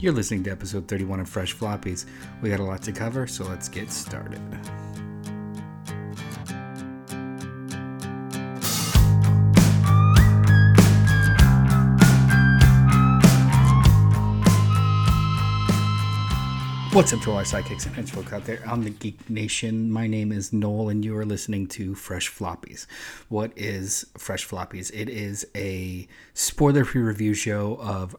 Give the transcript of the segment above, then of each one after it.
You're listening to episode 31 of Fresh Floppies. We got a lot to cover, so let's get started. What's up to all our sidekicks and henchfolk out there on the Geek Nation? My name is Noel, and you are listening to Fresh Floppies. What is Fresh Floppies? It is a spoiler-free review show of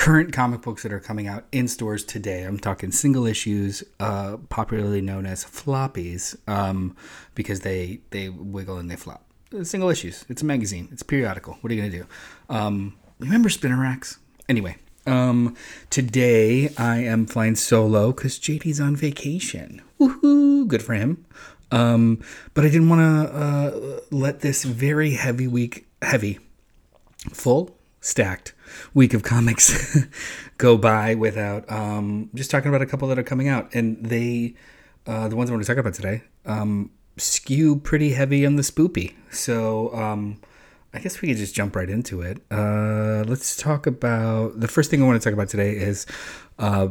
current comic books that are coming out in stores today. I'm talking single issues, uh, popularly known as floppies, um, because they they wiggle and they flop. Single issues. It's a magazine. It's periodical. What are you gonna do? Um, remember spinner racks? Anyway, um, today I am flying solo because JD's on vacation. Woohoo! Good for him. Um, but I didn't want to uh, let this very heavy week, heavy, full, stacked week of comics go by without um, just talking about a couple that are coming out. And they, uh, the ones I want to talk about today, um, skew pretty heavy on the spoopy. So, um, I guess we could just jump right into it. Uh, let's talk about the first thing I want to talk about today is uh,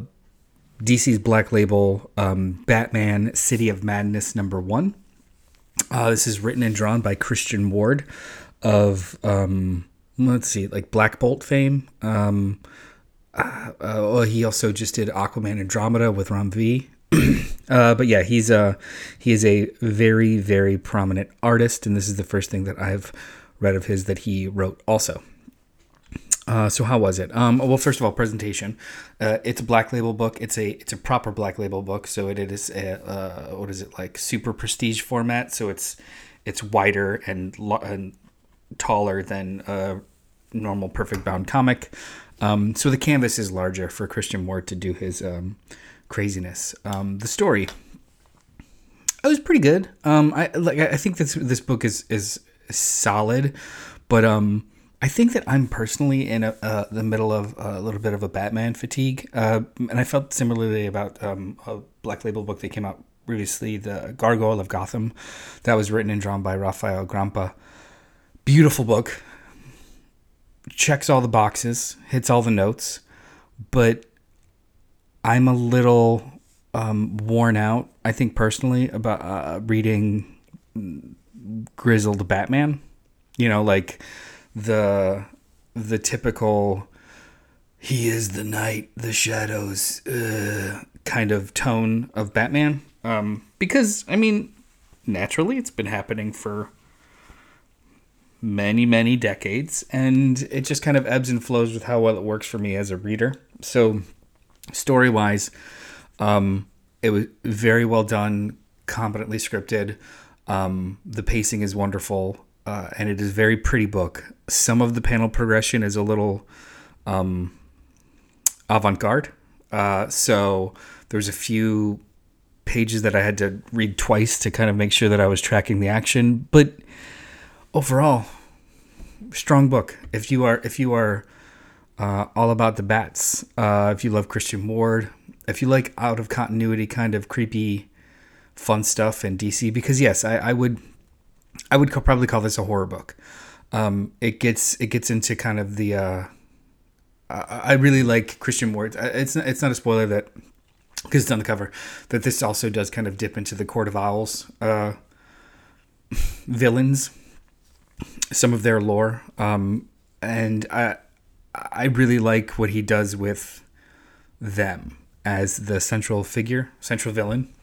DC's Black Label um, Batman City of Madness number one. Uh, this is written and drawn by Christian Ward of um, let's see, like Black Bolt fame. Um, uh, well, he also just did Aquaman Andromeda with Ram V. uh, but yeah, he's a he is a very very prominent artist, and this is the first thing that I've read of his that he wrote also. Uh, so how was it? Um, well, first of all, presentation. Uh, it's a black label book. It's a it's a proper black label book. So it is a uh, what is it like super prestige format. So it's it's wider and, lo- and taller than a normal perfect bound comic. Um, so the canvas is larger for Christian Ward to do his um, craziness. Um, the story, it was pretty good. Um, I like I think this this book is is solid, but um, I think that I'm personally in a, uh, the middle of a little bit of a Batman fatigue, uh, and I felt similarly about um, a Black Label book that came out previously, the Gargoyle of Gotham, that was written and drawn by Rafael Grampa. Beautiful book, checks all the boxes, hits all the notes, but I'm a little um, worn out. I think personally about uh, reading grizzled Batman. You know, like the the typical he is the night, the shadows uh, kind of tone of Batman. Um, because I mean, naturally, it's been happening for many many decades, and it just kind of ebbs and flows with how well it works for me as a reader. So, story wise, um, it was very well done, competently scripted. Um, the pacing is wonderful, uh, and it is a very pretty book. Some of the panel progression is a little um, avant-garde. Uh, so there's a few pages that I had to read twice to kind of make sure that I was tracking the action. But overall, strong book. If you are if you are uh, all about the bats, uh, if you love Christian Ward, if you like out of continuity kind of creepy fun stuff in DC because yes, I, I would I would probably call this a horror book. Um, it gets it gets into kind of the uh, I really like Christian Ward. It's not, it's not a spoiler that because it's on the cover that this also does kind of dip into the Court of Owls uh, villains, some of their lore, um, and I I really like what he does with them as the central figure, central villain.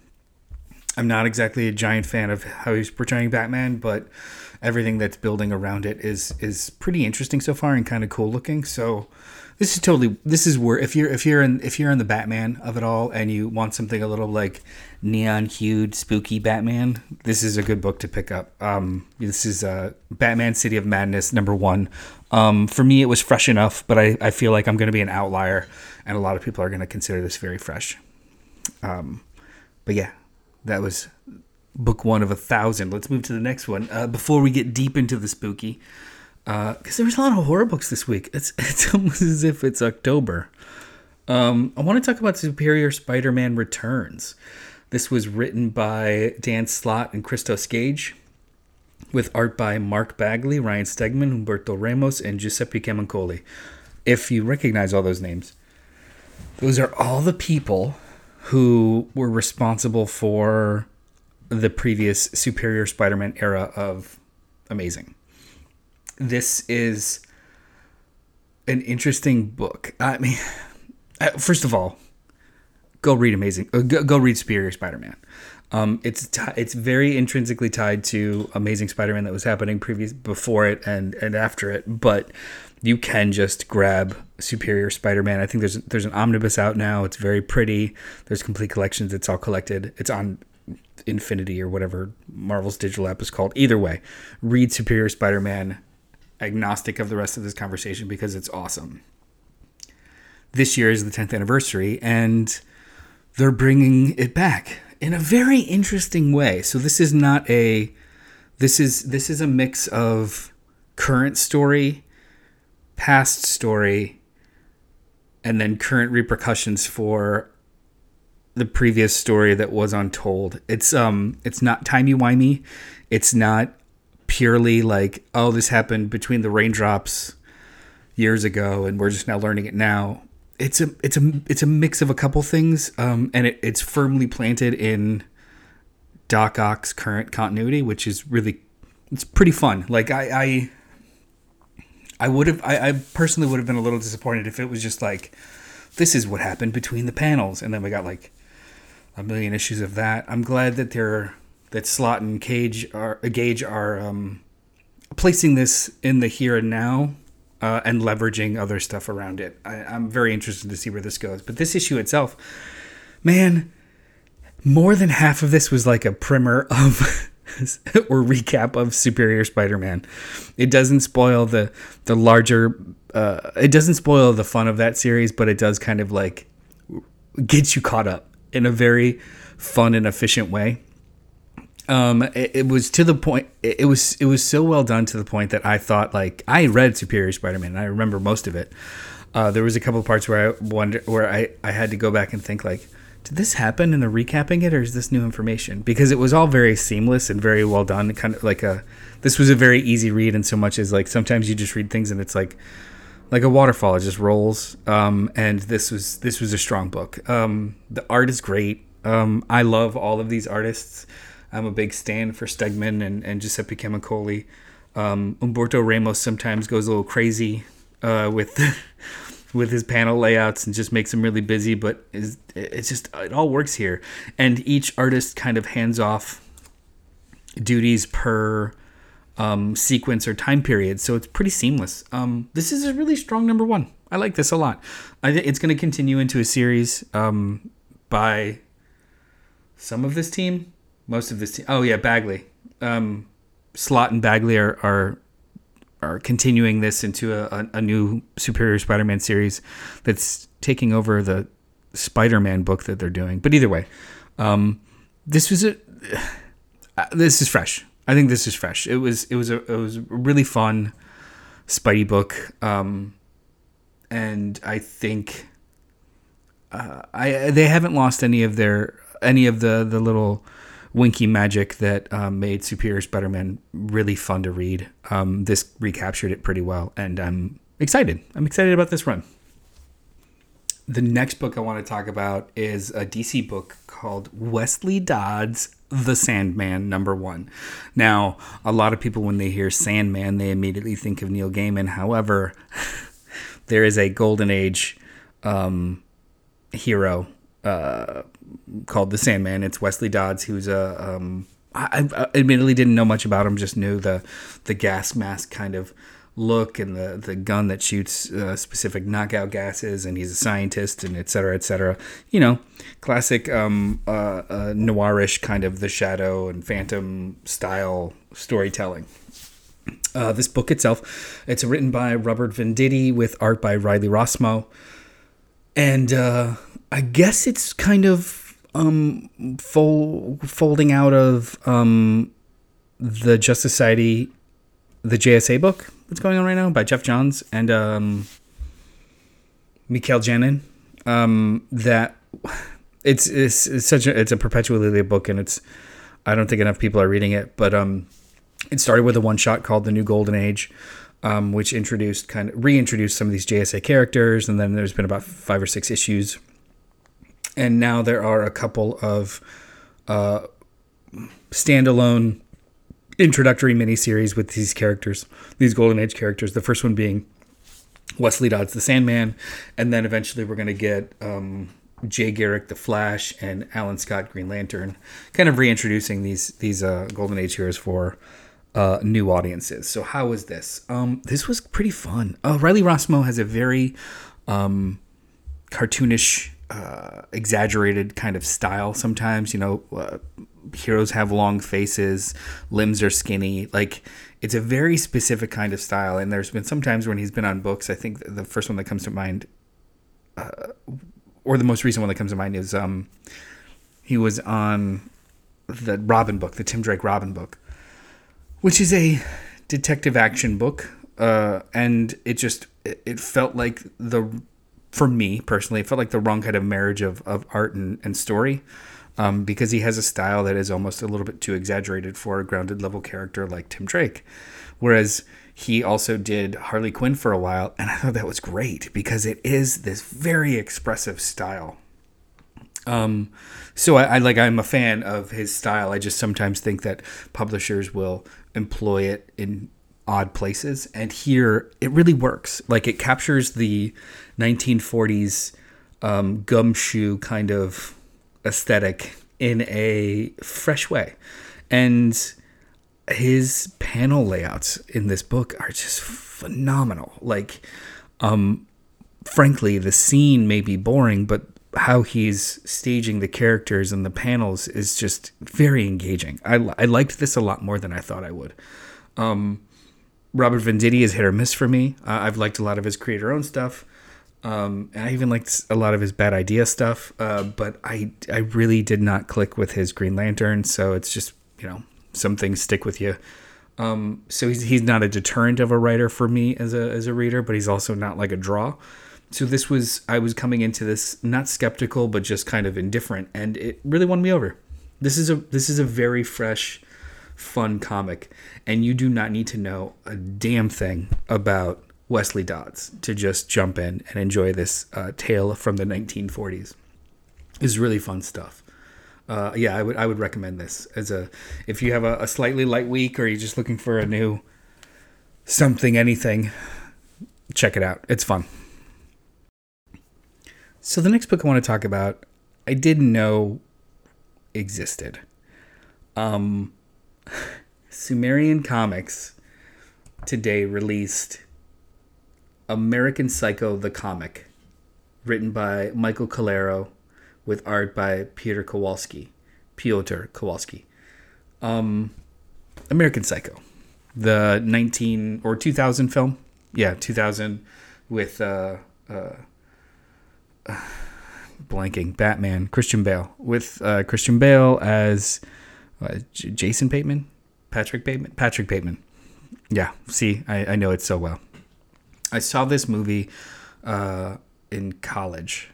I'm not exactly a giant fan of how he's portraying Batman, but everything that's building around it is is pretty interesting so far and kind of cool looking. So this is totally this is where if you're if you're in if you're in the Batman of it all and you want something a little like neon hued spooky Batman, this is a good book to pick up. Um, this is uh, Batman City of Madness number one. Um, for me, it was fresh enough, but I, I feel like I'm going to be an outlier, and a lot of people are going to consider this very fresh. Um, but yeah, that was book one of a thousand. Let's move to the next one. Uh, before we get deep into the spooky, because uh, there was a lot of horror books this week. It's it's almost as if it's October. Um, I want to talk about Superior Spider-Man Returns. This was written by Dan Slott and Christos Gage, with art by Mark Bagley, Ryan Stegman, Humberto Ramos, and Giuseppe Camuncoli. If you recognize all those names, Those are all the people who were responsible for the previous Superior Spider Man era of Amazing. This is an interesting book. I mean, first of all, go read Amazing. Uh, go, go read Superior Spider Man. Um, it's t- it's very intrinsically tied to Amazing Spider-Man that was happening previous before it and and after it, but you can just grab Superior Spider-Man. I think there's there's an omnibus out now. It's very pretty. There's complete collections. It's all collected. It's on Infinity or whatever Marvel's digital app is called. Either way, read Superior Spider-Man, agnostic of the rest of this conversation because it's awesome. This year is the 10th anniversary, and they're bringing it back in a very interesting way. So this is not a this is this is a mix of current story, past story, and then current repercussions for the previous story that was untold. It's um it's not timey wimey. It's not purely like, oh, this happened between the raindrops years ago and we're just now learning it now it's a it's a it's a mix of a couple things, um, and it, it's firmly planted in Doc Ock's current continuity, which is really it's pretty fun. Like I I, I would have I, I personally would have been a little disappointed if it was just like this is what happened between the panels, and then we got like a million issues of that. I'm glad that they're that Slott and Cage are Gage are um, placing this in the here and now uh, and leveraging other stuff around it. I, I'm very interested to see where this goes. But this issue itself, man, more than half of this was like a primer of or recap of Superior Spider-Man. It doesn't spoil the the larger. Uh, it doesn't spoil the fun of that series, but it does kind of like get you caught up in a very fun and efficient way um, it, it, was to the point. It, it, was it was so well done to the point that I thought like I read Superior Spider-Man and I remember most of it. Uh, there was a couple parts where I wonder where I, I had to go back and think like, did this happen in the recapping it or is this new information? Because it was all very seamless and very well done. Kind of like a this was a very easy read in so much as like sometimes you just read things and it's like like a waterfall it just rolls um, and this was this was a strong book um, the art is great um, i love all of these artists I'm a big stand for Stegman and, and Giuseppe Camuncoli. Um, Humberto Ramos sometimes goes a little crazy uh, with with his panel layouts and just makes them really busy, but is it's just it all works here. And each artist kind of hands off duties per um, sequence or time period, so it's pretty seamless. Um, this is a really strong number one. I like this a lot. I it's going to continue into a series um, by some of this team most of this team. Oh yeah, Bagley, um, Slott and Bagley are are are continuing this into a, a, a new Superior Spider-Man series that's taking over the Spider-Man book that they're doing. But either way, um, this was a uh, this is fresh. I think this is fresh. It was it was a it was a really fun Spidey book, um, and I think uh, I they haven't lost any of their any of the the little winky magic that um, made Superior Spider-Man really fun to read. Um, this recaptured it pretty well, and I'm excited. I'm excited about this run. The next book I want to talk about is a DC book called Wesley Dodds The Sandman number one. Now, a lot of people, when they hear Sandman, they immediately think of Neil Gaiman. However, there is a Golden Age um, hero uh, called The Sandman. It's Wesley Dodds, who's a. Um, I, I admittedly didn't know much about him. Just knew the the gas mask kind of look and the the gun that shoots uh, specific knockout gases, and he's a scientist, and et cetera, et cetera. You know, classic um, uh, uh, noirish kind of the shadow and phantom style storytelling. Uh, this book itself, it's written by Robert Venditti with art by Riley Rossmo, and uh, I guess it's kind of um, fold, folding out of um, the Justice Society, the JSA book that's going on right now by Geoff Johns and um, Mikel Janin. Um, that it's, it's, it's such a it's a perpetually book, and it's I don't think enough people are reading it, but um, it started with a one shot called The New Golden Age. Um, which introduced kind of reintroduced some of these JSA characters, and then there's been about five or six issues, and now there are a couple of uh, standalone introductory miniseries with these characters, these Golden Age characters. The first one being Wesley Dodds the Sandman, and then eventually we're going to get um, Jay Garrick the Flash and Alan Scott Green Lantern, kind of reintroducing these these uh, Golden Age heroes for uh, new audiences. So how was this? Um, this was pretty fun. Uh, Riley Rossmo has a very um, cartoonish, uh, exaggerated kind of style. Sometimes you know, uh, heroes have long faces, limbs are skinny. Like it's a very specific kind of style. And there's been some times when he's been on books. I think the first one that comes to mind, uh, or the most recent one that comes to mind, is um, he was on the Robin book, the Tim Drake Robin book which is a detective action book, uh, and it just it felt like the for me personally, it felt like the wrong kind of marriage of, of art and, and story. Um, because he has a style that is almost a little bit too exaggerated for a grounded level character like Tim Drake. Whereas he also did Harley Quinn for a while, and I thought that was great because it is this very expressive style. Um, so I, I, like I'm a fan of his style. I just sometimes think that publishers will employ it in odd places, and here it really works. Like it captures the 1940s um, gumshoe kind of aesthetic in a fresh way, and his panel layouts in this book are just phenomenal. Like, um, frankly, the scene may be boring, but how he's staging the characters and the panels is just very engaging. I, I liked this a lot more than I thought I would. Um, Robert Venditti is hit or miss for me. Uh, I've liked a lot of his creator owned stuff. Um, and I even liked a lot of his bad idea stuff. Uh, but I, I really did not click with his Green Lantern. So it's just, you know, some things stick with you. Um, so he's, he's not a deterrent of a writer for me as a, as a reader, but he's also not like a draw so this was I was coming into this not skeptical but just kind of indifferent and it really won me over. This is a this is a very fresh fun comic and you do not need to know a damn thing about Wesley Dodds to just jump in and enjoy this uh, tale from the 1940s. It's really fun stuff. Uh, yeah, I would I would recommend this as a if you have a, a slightly light week or you're just looking for a new something anything, check it out. It's fun. So the next book I want to talk about, I didn't know existed. Um, Sumerian Comics today released American Psycho the comic, written by Michael Calero, with art by Peter Kowalski, Piotr Kowalski. Um, American Psycho, the 19 or 2000 film, yeah, 2000 with uh, uh, blanking Batman Christian Bale with uh, Christian Bale as uh, J- Jason Bateman, Patrick Bateman, Patrick Bateman. Yeah, see, I, I know it so well. I saw this movie uh, in college,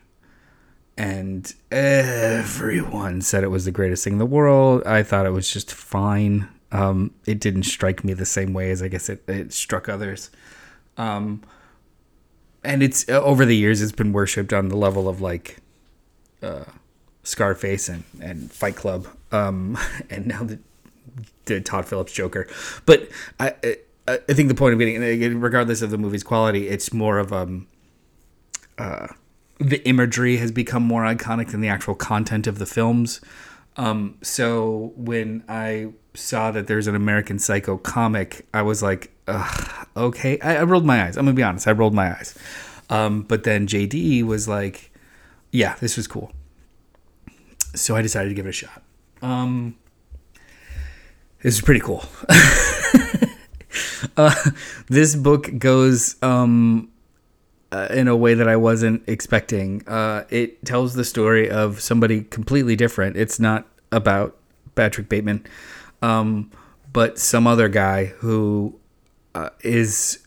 and everyone said it was the greatest thing in the world. I thought it was just fine. Um, it didn't strike me the same way as I guess it, it struck others. Um, and it's uh, over the years it's been worshipped on the level of like uh, Scarface and, and Fight Club, um, and now the, the Todd Phillips Joker. But I, I, think the point of getting, regardless of the movie's quality, it's more of um, uh, the imagery has become more iconic than the actual content of the films. Um, so when I saw that there's an American Psycho comic, I was like, okay. I, I, rolled my eyes. I'm gonna be honest. I rolled my eyes. Um, but then JD was like, yeah, this was cool. So I decided to give it a shot. Um, this is pretty cool. uh, this book goes um, uh, in a way that I wasn't expecting. Uh, it tells the story of somebody completely different. It's not about Patrick Bateman, um, but some other guy who uh, is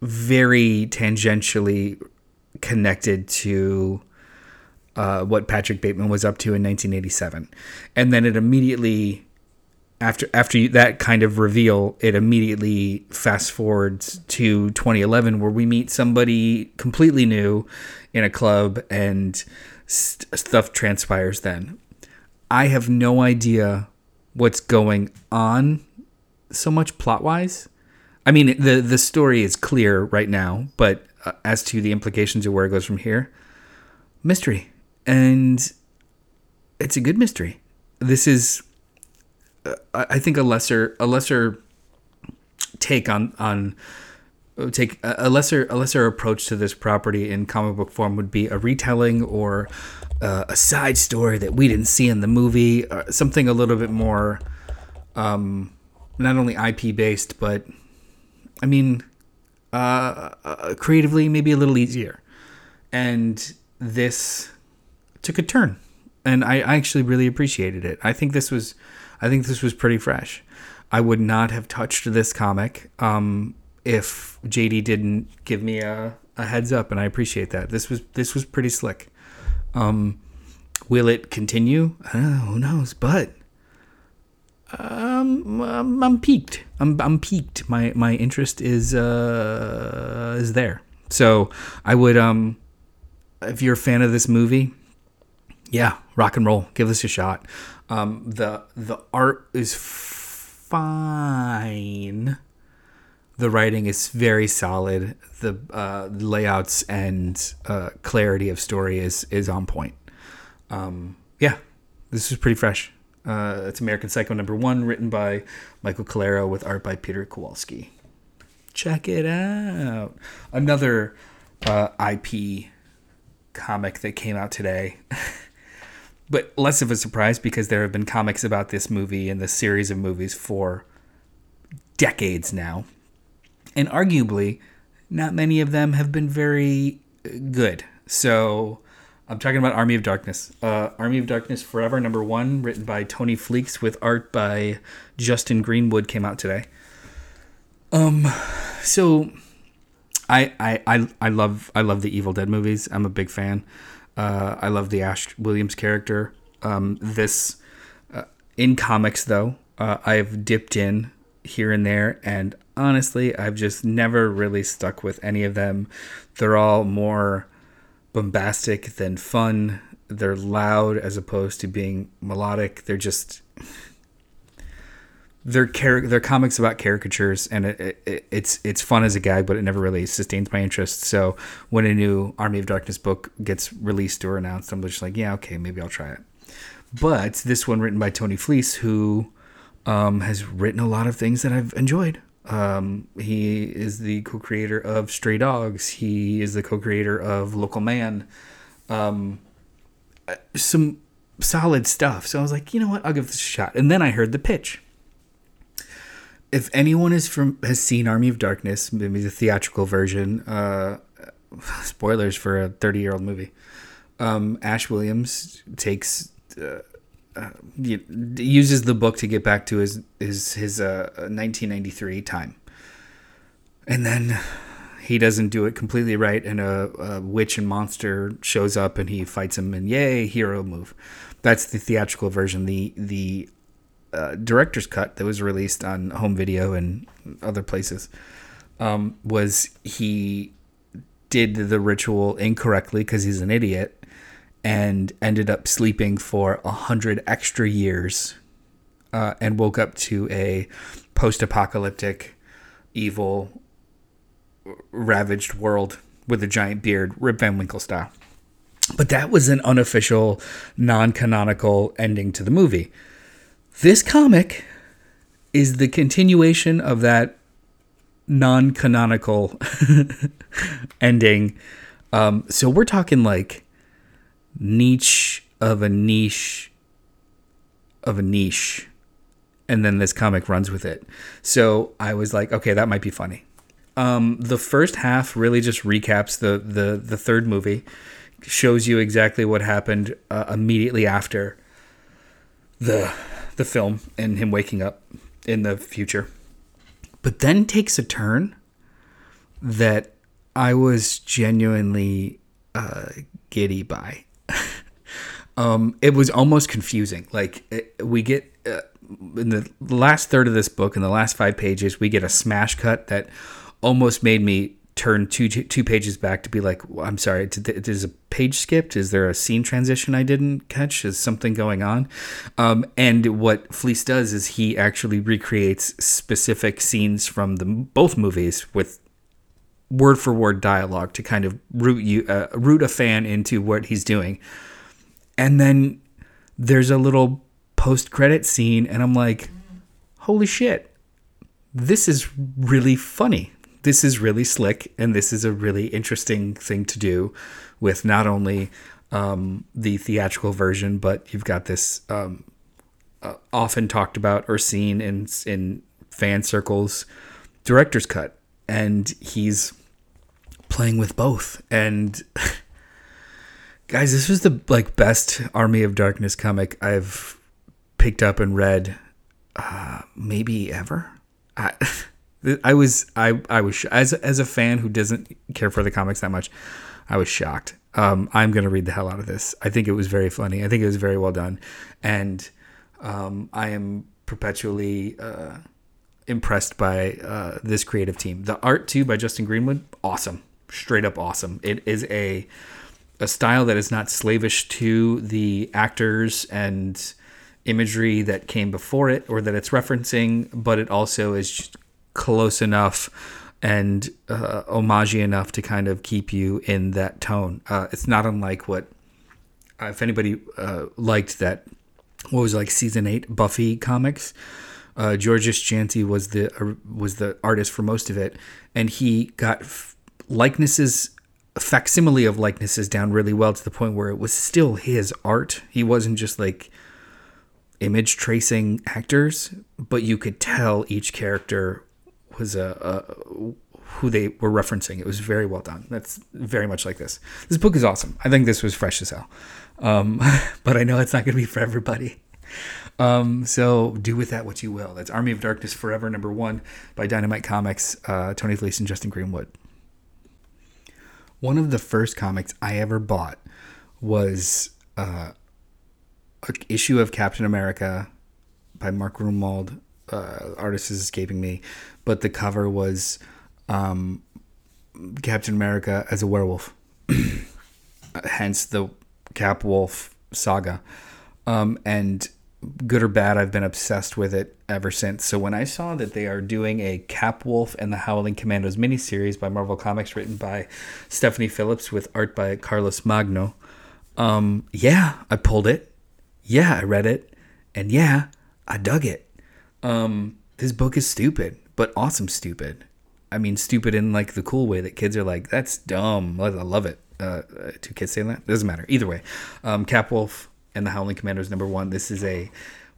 very tangentially connected to uh, what Patrick Bateman was up to in 1987. And then it immediately after after that kind of reveal, it immediately fast forwards to 2011, where we meet somebody completely new in a club, and st- stuff transpires. Then, I have no idea what's going on so much plot wise. I mean, the the story is clear right now, but uh, as to the implications of where it goes from here, mystery, and it's a good mystery. This is I think a lesser a lesser take on on take a lesser a lesser approach to this property in comic book form would be a retelling or uh, a side story that we didn't see in the movie, uh, something a little bit more um, not only IP based, but I mean uh, uh, creatively maybe a little easier. And this took a turn, and I, I actually really appreciated it. I think this was I think this was pretty fresh. I would not have touched this comic um, if JD didn't give me a, a heads up, and I appreciate that. This was this was pretty slick. Um, will it continue? Know, who knows? But um, I'm, I'm piqued. I'm, I'm piqued. My my interest is uh, is there. So I would um, if you're a fan of this movie, yeah, rock and roll. Give this a shot. Um, the the art is fine. The writing is very solid. The uh, layouts and uh, clarity of story is is on point. Um, yeah, this is pretty fresh. Uh, it's American Psycho number one, written by Michael Calero with art by Peter Kowalski. Check it out. Another uh, IP comic that came out today. but less of a surprise because there have been comics about this movie and this series of movies for decades now. And arguably, not many of them have been very good. So I'm talking about Army of Darkness. Uh, Army of Darkness Forever, number one, written by Tony Fleecs with art by Justin Greenwood, came out today. Um, so I, I, I, I love I love the Evil Dead movies. I'm a big fan. Uh, I love the Ash Williams character. Um, this uh, in comics though, uh, I've dipped in here and there, and honestly, I've just never really stuck with any of them. They're all more bombastic than fun. They're loud as opposed to being melodic. They're just they're char- they're comics about caricatures, and it, it, it's it's fun as a gag, but it never really sustains my interest. So when a new Army of Darkness book gets released or announced, I'm just like, yeah, okay, maybe I'll try it. But this one written by Tony Fleecs, who um, has written a lot of things that I've enjoyed. Um, he is the co-creator of Stray Dogs. He is the co-creator of Local Man. Um, some solid stuff. So I was like, you know what? I'll give this a shot. And then I heard the pitch if anyone is from has seen Army of Darkness, maybe the theatrical version, uh, spoilers for a 30 year old movie. Um, Ash Williams takes uh, uh, uses the book to get back to his his his 1993 uh, time, and then he doesn't do it completely right, and a, a witch and monster shows up, and he fights him, and yay, hero move. That's the theatrical version. The the uh, director's cut that was released on home video and other places um, was he did the ritual incorrectly because he's an idiot and ended up sleeping for a hundred extra years uh, and woke up to a post-apocalyptic evil ravaged world with a giant beard rip van winkle style but that was an unofficial non-canonical ending to the movie this comic is the continuation of that non canonical ending. Um, so we're talking like niche of a niche of a niche. And then this comic runs with it. So I was like, okay, that might be funny. Um, the first half really just recaps the, the, the third movie, shows you exactly what happened uh, immediately after the the film and him waking up in the future. But then takes a turn that I was genuinely uh, giddy by. um, it was almost confusing. Like it, we get uh, in the last third of this book, in the last five pages, we get a smash cut that almost made me turn two two pages back to be like, I'm sorry, did, is a page skipped? Is there a scene transition I didn't catch? Is something going on? Um, and what Fleecs does is he actually recreates specific scenes from the both movies with word for word dialogue to kind of root you uh, root a fan into what he's doing. And then there's a little post credit scene and I'm like, "Holy shit. This is really funny. This is really slick and this is a really interesting thing to do with not only um, the theatrical version, but you've got this um, uh, often talked about or seen in in fan circles director's cut and he's playing with both. And guys, this was the like best Army of Darkness comic I've picked up and read, uh, maybe ever. I, I was I I was as as a fan who doesn't care for the comics that much, I was shocked. Um, I'm gonna read the hell out of this. I think it was very funny. I think it was very well done, and um, I am perpetually. Uh, impressed by uh, this creative team. The art too by Justin Greenwood, awesome, straight up awesome. It is a a style that is not slavish to the actors and imagery that came before it or that it's referencing, but it also is close enough and uh, homage enough to kind of keep you in that tone. Uh, it's not unlike what, uh, if anybody uh, liked that, what was it, like season eight Buffy comics. Uh, Georges Jeanty was the uh, was the artist for most of it, and he got f- likenesses, facsimile of likenesses down really well to the point where it was still his art. He wasn't just like image tracing actors, but you could tell each character was a, a who they were referencing. It was very well done. That's very much like this. This book is awesome. I think this was fresh as hell, um, but I know it's not going to be for everybody. Um, so do with that what you will. That's Army of Darkness Forever number one by Dynamite Comics, uh, Tony Fleecs and Justin Greenwood. One of the first comics I ever bought was uh, an issue of Captain America by Mark Gruenwald. Uh, artist is escaping me, but the cover was um, Captain America as a werewolf, hence the Cap Wolf saga. Um, and good or bad, I've been obsessed with it ever since. So when I saw that they are doing a Cap Wolf and the Howling Commandos miniseries by Marvel Comics, written by Stephanie Phillips with art by Carlos Magno, um, yeah, I pulled it. Yeah, I read it, and yeah, I dug it. Um, this book is stupid, but awesome stupid. I mean, stupid in like the cool way that kids are like, "That's dumb." I love it. Uh, two kids saying that doesn't matter. Either way, um, Cap Wolf and the Howling Commandos number one. This is a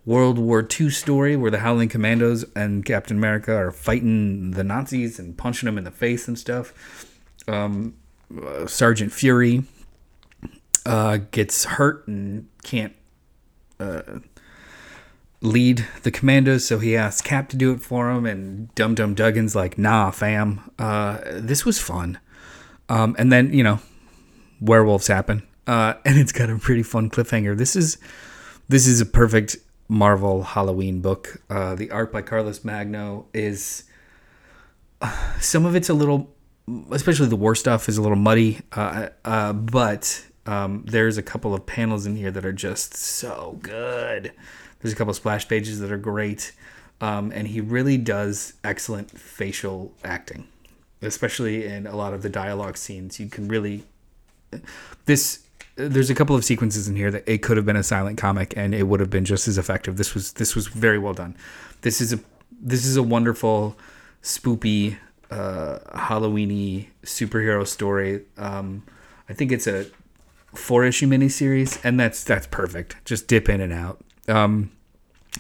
World War II story where the Howling Commandos and Captain America are fighting the Nazis and punching them in the face and stuff. Um, uh, Sergeant Fury uh, gets hurt and can't uh, lead the commandos, so he asks Cap to do it for him. And Dum Dum Dugan's like, "Nah, fam, uh, this was fun." Um, and then you know, werewolves happen uh, and it's got a pretty fun cliffhanger. This is this is a perfect Marvel Halloween book. Uh, the art by Carlos Magno is uh, some of it's a little, especially the war stuff is a little muddy, uh, uh, but um, there's a couple of panels in here that are just so good. There's a couple of splash pages that are great, um, and he really does excellent facial acting, especially in a lot of the dialogue scenes. You can really this there's a couple of sequences in here that it could have been a silent comic and it would have been just as effective. This was this was very well done. This is a this is a wonderful, spoopy, uh, Halloweeny superhero story. Um, I think it's a four issue miniseries, and that's that's perfect. Just dip in and out. Um,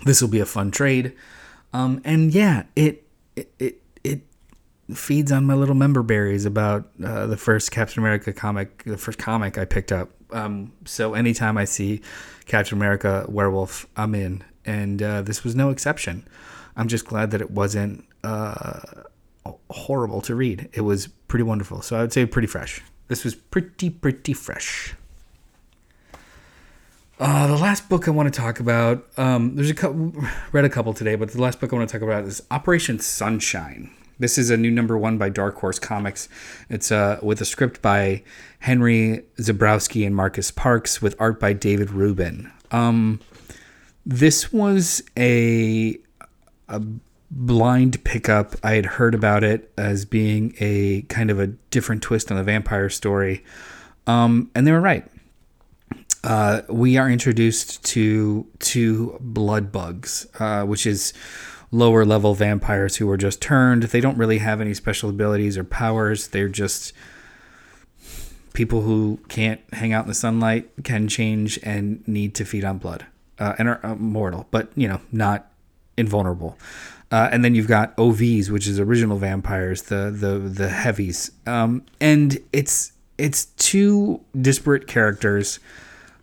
this will be a fun trade, um, and yeah, it it, it feeds on my little member berries about uh, the first Captain America comic, the first comic I picked up. Um, so anytime I see Captain America werewolf, I'm in, and uh, this was no exception. I'm just glad that it wasn't uh, horrible to read. It was pretty wonderful. So I would say pretty fresh. This was pretty pretty fresh. Uh, the last book I want to talk about, um, there's a couple, read a couple today, but the last book I want to talk about is Operation Sunshine. This is a new number one by Dark Horse Comics. It's uh, with a script by Henry Zebrowski and Marcus Parks, with art by David Rubin. Um, this was a a blind pickup. I had heard about it as being a kind of a different twist on the vampire story, um, and they were right. Uh, we are introduced to two blood bugs, uh, which is lower level vampires who are just turned. They don't really have any special abilities or powers. They're just people who can't hang out in the sunlight, can change, and need to feed on blood, uh, and are uh, mortal, but you know not invulnerable. Uh, and then you've got OVs, which is original vampires, the the the heavies, um, and it's it's two disparate characters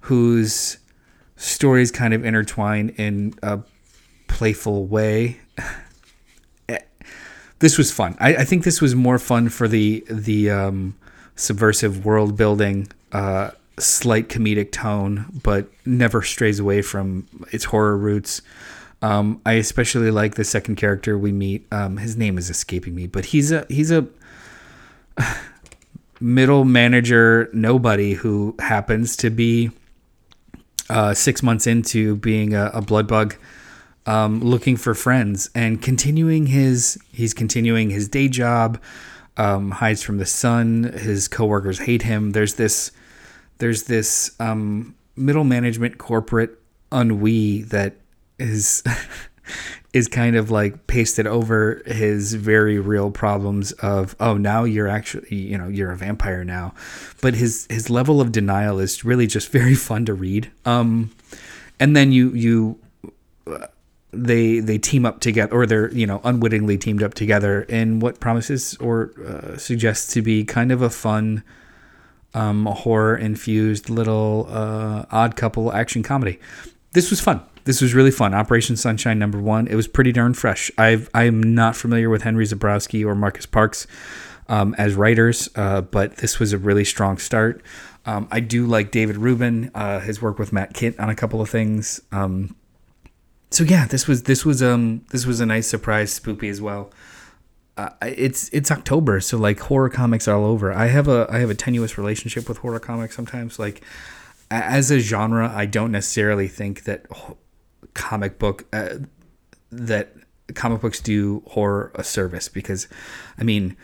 whose stories kind of intertwine in a playful way. this was fun. I, I, think this was more fun for the the um, subversive world building, uh, slight comedic tone, but never strays away from its horror roots. Um, I especially like the second character we meet. Um, his name is escaping me, but he's a he's a middle manager nobody who happens to be uh, six months into being a, a blood bug, um, looking for friends and continuing his he's continuing his day job, um, hides from the sun. His coworkers hate him. There's this there's this um, middle management corporate ennui that is is kind of like pasted over his very real problems of oh now you're actually you know you're a vampire now but his his level of denial is really just very fun to read um and then you you they they team up together or they're you know unwittingly teamed up together in what promises or uh, suggests to be kind of a fun um horror infused little uh odd couple action comedy this was fun this was really fun. Operation Sunshine number one. It was pretty darn fresh. I've I'm not familiar with Henry Zebrowski or Marcus Parks um, as writers, uh, but this was a really strong start. Um, I do like David Rubin, uh, his work with Matt Kindt on a couple of things. So yeah, this was this was um this was a nice surprise, spoopy as well. Uh, it's it's October, so like horror comics are all over. I have a I have a tenuous relationship with horror comics sometimes. Like as a genre, I don't necessarily think that comic book uh, that comic books do horror a service because I mean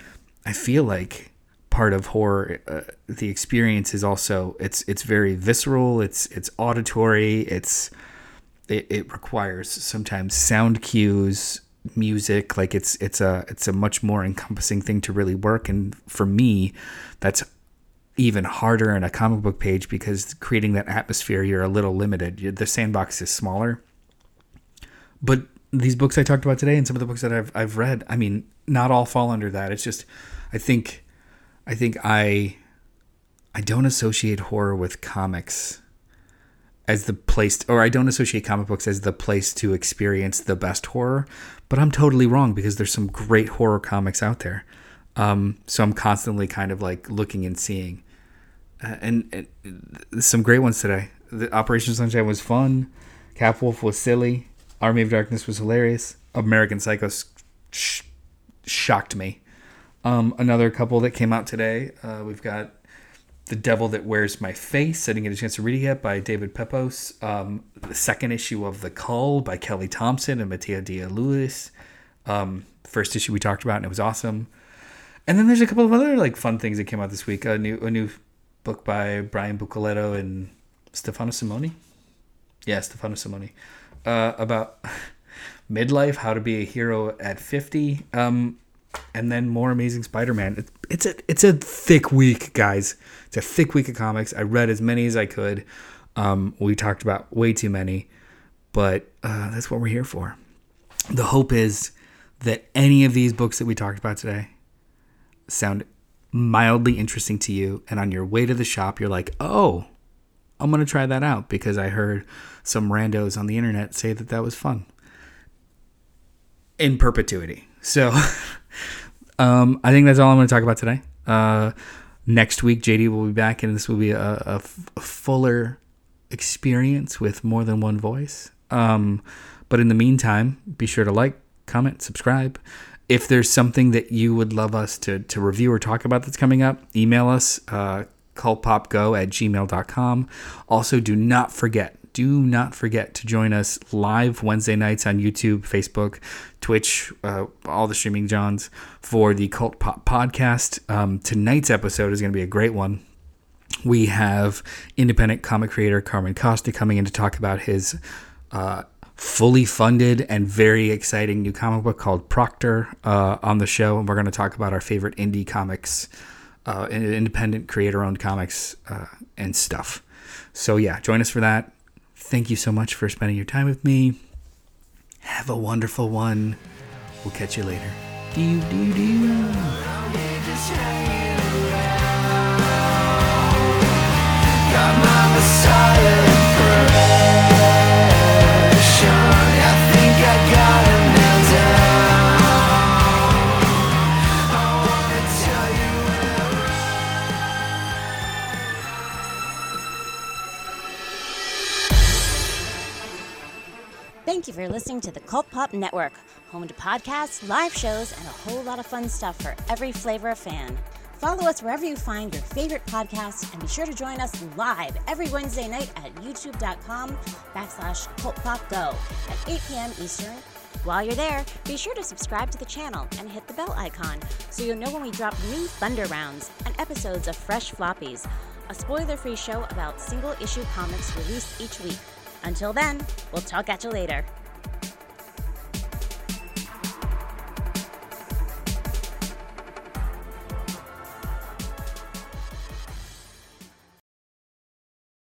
I feel like part of horror uh, the experience is also it's it's very visceral it's it's auditory it's it, it requires sometimes sound cues music like it's it's a it's a much more encompassing thing to really work. And for me that's even harder in a comic book page because creating that atmosphere you're a little limited. The sandbox is smaller. But these books I talked about today and some of the books that I've I've read, I mean, not all fall under that. It's just I think I think I I don't associate horror with comics as the place to, or I don't associate comic books as the place to experience the best horror, but I'm totally wrong because there's some great horror comics out there. Um, so I'm constantly kind of like looking and seeing, uh, and, and, some great ones today. The Operation Sunshine was fun. Cap Wolf was silly. Army of Darkness was hilarious. American Psycho sh- shocked me. Um, another couple that came out today. Uh, we've got The Devil That Wears My Face. I didn't get a chance to read it yet by David Pepose. Um, the second issue of The Cull by Kelly Thompson and Mattia De Iulis. Um, first issue we talked about and it was awesome. And then there's a couple of other like fun things that came out this week. A new a new book by Brian Buccellato and Stefano Simeone. Yeah, Stefano Simeone uh, about midlife, how to be a hero at 50, um, and then more Amazing Spider-Man. It's, it's a it's a thick week, guys. It's a thick week of comics. I read as many as I could. Um, we talked about way too many, but uh, that's what we're here for. The hope is that any of these books that we talked about today sound mildly interesting to you, and on your way to the shop, you're like, oh, I'm gonna try that out because I heard some randos on the internet say that that was fun in perpetuity. So, um, I think that's all I'm going to talk about today. Uh, next week, JD will be back, and this will be a, a, f- a fuller experience with more than one voice. Um, but in the meantime, be sure to like, comment, subscribe. If there's something that you would love us to, to review or talk about that's coming up, email us, uh, cultpopgo at gmail.com. Also, do not forget, do not forget to join us live Wednesday nights on YouTube, Facebook, Twitch, uh, all the streaming johns for the Cult Pop podcast. Um, tonight's episode is going to be a great one. We have independent comic creator Carmen Costa coming in to talk about his uh, fully funded and very exciting new comic book called Proctor uh, on the show. And we're going to talk about our favorite indie comics, uh, independent creator owned comics uh, and stuff. So, yeah, join us for that. Thank you so much for spending your time with me. Have a wonderful one. We'll catch you later. Do, do, do. To the Cult Pop Network, home to podcasts, live shows, and a whole lot of fun stuff for every flavor of fan. Follow us wherever you find your favorite podcasts and be sure to join us live every Wednesday night at youtube.com backslash cultpopgo at 8 p.m. Eastern. While you're there, be sure to subscribe to the channel and hit the bell icon so you'll know when we drop new Thunder Rounds and episodes of Fresh Floppies, a spoiler-free show about single-issue comics released each week. Until then, we'll talk at you later.